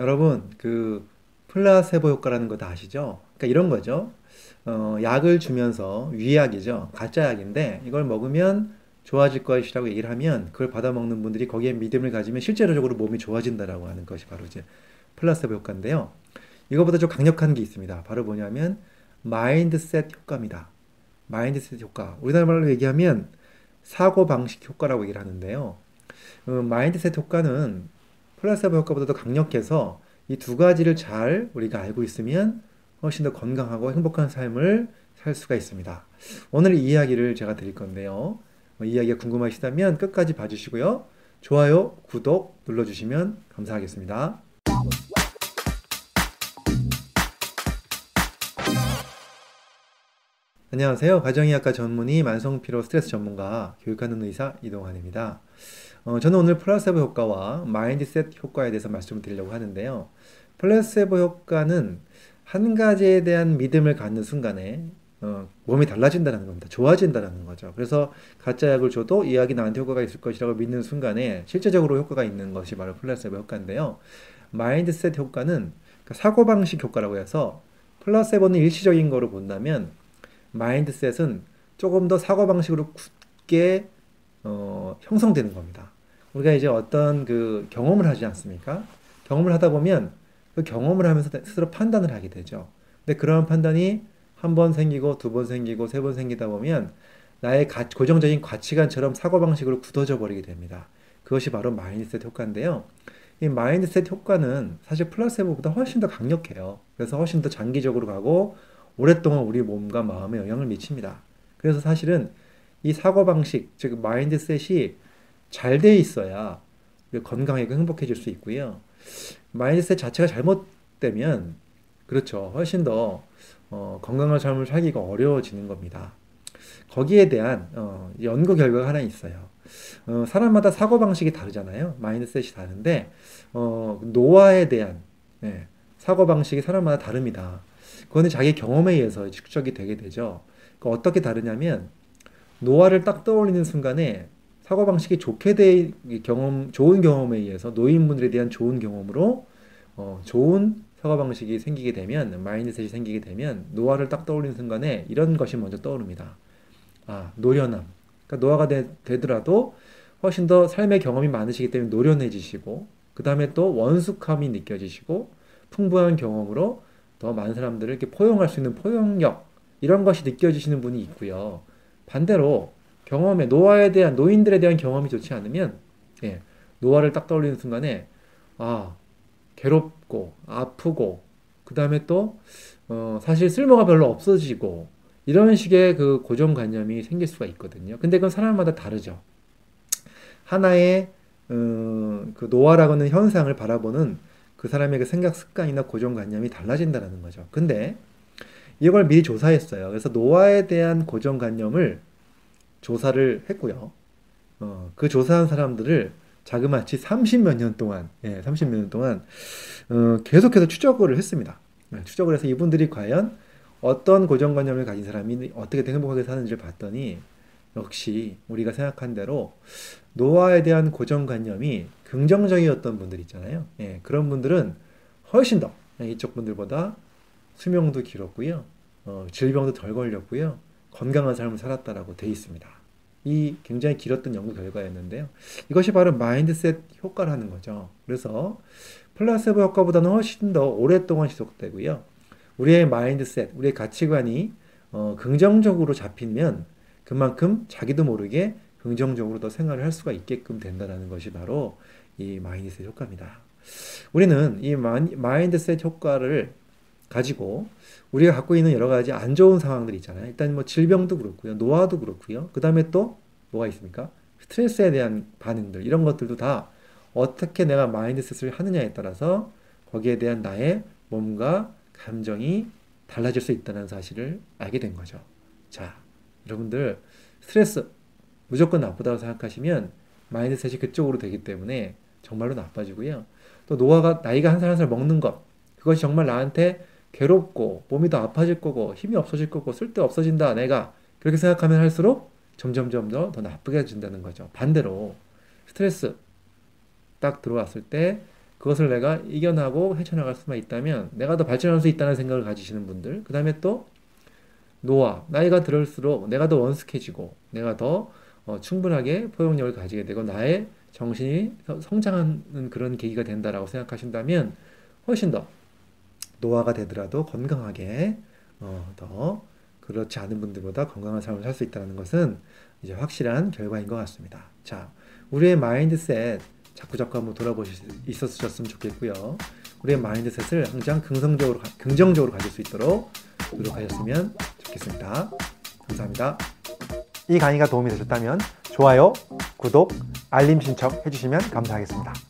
여러분, 그 플라세보 효과라는 거 다 아시죠? 그러니까 이런 거죠. 어, 약을 주면서 위약이죠. 가짜 약인데 이걸 먹으면 좋아질 것이라고 얘기를 하면 그걸 받아 먹는 분들이 거기에 믿음을 가지면 실제로적으로 몸이 좋아진다라고 하는 것이 바로 이제 플라세보 효과인데요. 이거보다 좀 강력한 게 있습니다. 바로 뭐냐면 mindset 효과입니다. mindset 효과. 우리나라 말로 얘기하면 사고 방식 효과라고 얘기를 하는데요. 어, 마인드셋 효과는 플라세보 효과보다 도 강력해서 이 두 가지를 잘 우리가 알고 있으면 훨씬 더 건강하고 행복한 삶을 살 수가 있습니다. 오늘 이 이야기를 제가 드릴 건데요. 어, 이 이야기가 궁금하시다면 끝까지 봐주시고요. 좋아요, 구독 눌러주시면 감사하겠습니다. 안녕하세요. 가정의학과 전문의 만성피로 스트레스 전문가 교육하는 의사 이동환입니다. 어, 저는 오늘 플라세보 효과와 mindset 효과에 대해서 말씀을 드리려고 하는데요. 플라세보 효과는 한 가지에 대한 믿음을 갖는 순간에 어, 몸이 달라진다는 겁니다. 좋아진다는 거죠. 그래서 가짜 약을 줘도 이 약이 나한테 효과가 있을 것이라고 믿는 순간에 실제적으로 효과가 있는 것이 바로 플라세보 효과인데요. mindset 효과는 그러니까 사고방식 효과라고 해서 플라세보는 일시적인 거로 본다면 mindset은 조금 더 사고방식으로 굳게 어, 형성되는 겁니다. 우리가 이제 어떤 그 경험을 하지 않습니까? 경험을 하다 보면 그 경험을 하면서 스스로 판단을 하게 되죠. 근데 그런 판단이 한 번 생기고 두 번 생기고 세 번 생기다 보면 나의 가, 고정적인 가치관처럼 사고방식으로 굳어져 버리게 됩니다. 그것이 바로 마인드셋 효과인데요. 이 마인드셋 효과는 사실 플라세보보다 훨씬 더 강력해요. 그래서 훨씬 더 장기적으로 가고 오랫동안 우리 몸과 마음에 영향을 미칩니다. 그래서 사실은 이 사고방식, 즉 mindset이 잘 돼 있어야 건강하고 행복해질 수 있고요. mindset 자체가 잘못되면 그렇죠. 훨씬 더 어, 건강한 삶을 살기가 어려워지는 겁니다. 거기에 대한 어, 연구 결과가 하나 있어요. 어, 사람마다 사고 방식이 다르잖아요. mindset이 다른데 어, 노화에 대한 네, 사고 방식이 사람마다 다릅니다. 그거는 자기 경험에 의해서 축적이 되게 되죠. 그러니까 어떻게 다르냐면 노화를 딱 떠올리는 순간에 사고 방식이 좋게 돼 경험 좋은 경험에 의해서 노인분들에 대한 좋은 경험으로 어, 좋은 사고 방식이 생기게 되면 마인드셋이 생기게 되면 노화를 딱 떠올리는 순간에 이런 것이 먼저 떠오릅니다. 아 노련함. 그러니까 노화가 되, 되더라도 훨씬 더 삶의 경험이 많으시기 때문에 노련해지시고 그 다음에 또 원숙함이 느껴지시고 풍부한 경험으로 더 많은 사람들을 이렇게 포용할 수 있는 포용력 이런 것이 느껴지시는 분이 있고요. 반대로 경험에 노화에 대한 노인들에 대한 경험이 좋지 않으면 예, 노화를 딱 떠올리는 순간에 아 괴롭고 아프고 그 다음에 또 어, 사실 쓸모가 별로 없어지고 이런 식의 그 고정관념이 생길 수가 있거든요. 근데 그건 사람마다 다르죠. 하나의 어, 그 노화라고 하는 현상을 바라보는 그 사람의 그 생각 습관이나 고정관념이 달라진다는 거죠. 근데 이걸 미리 조사했어요. 그래서 노화에 대한 고정관념을 조사를 했고요. 어, 그 조사한 사람들을 자그마치 30몇 년 동안, 예, 30몇 년 동안 어, 계속해서 추적을 했습니다. 네, 추적을 해서 이분들이 과연 어떤 고정관념을 가진 사람이 어떻게 행복하게 사는지를 봤더니 역시 우리가 생각한 대로 노화에 대한 고정관념이 긍정적이었던 분들 있잖아요. 예, 그런 분들은 훨씬 더 이쪽 분들보다 수명도 길었고요. 어, 질병도 덜 걸렸고요. 건강한 삶을 살았다라고 돼 있습니다. 이 굉장히 길었던 연구 결과였는데요. 이것이 바로 mindset 효과라는 거죠. 그래서 플라세보 효과보다는 훨씬 더 오랫동안 지속되고요. 우리의 mindset, 우리의 가치관이 어, 긍정적으로 잡히면 그만큼 자기도 모르게 긍정적으로 더 생활을 할 수가 있게끔 된다는 것이 바로 이 mindset 효과입니다. 우리는 이 mindset 효과를 가지고 우리가 갖고 있는 여러 가지 안 좋은 상황들 있잖아요. 일단 뭐 질병도 그렇고요. 노화도 그렇고요. 그 다음에 또 뭐가 있습니까? 스트레스에 대한 반응들, 이런 것들도 다 어떻게 내가 mindset을 하느냐에 따라서 거기에 대한 나의 몸과 감정이 달라질 수 있다는 사실을 알게 된 거죠. 자, 여러분들 스트레스 무조건 나쁘다고 생각하시면 마인드셋이 그쪽으로 되기 때문에 정말로 나빠지고요. 또 노화가 나이가 한 살 한 살 먹는 것 그것이 정말 나한테 괴롭고 몸이 더 아파질 거고 힘이 없어질 거고 쓸데 없어진다 내가 그렇게 생각하면 할수록 점점점 더, 더 나쁘게 해준다는 거죠. 반대로 스트레스 딱 들어왔을 때 그것을 내가 이겨나고 헤쳐나갈 수만 있다면 내가 더 발전할 수 있다는 생각을 가지시는 분들 그 다음에 또 노화 나이가 들을수록 내가 더 원숙해지고 내가 더 어, 충분하게 포용력을 가지게 되고 나의 정신이 성장하는 그런 계기가 된다라고 생각하신다면 훨씬 더 노화가 되더라도 건강하게 어, 더 그렇지 않은 분들보다 건강한 삶을 살 수 있다는 것은 이제 확실한 결과인 것 같습니다. 자, 우리의 mindset 자꾸 자꾸 한번 돌아보실 수 있었으면 좋겠고요. 우리의 mindset을 항상 긍정적으로 긍정적으로 가질 수 있도록 노력하셨으면 좋겠습니다. 감사합니다. 이 강의가 도움이 되셨다면 좋아요, 구독, 알림 신청 해주시면 감사하겠습니다.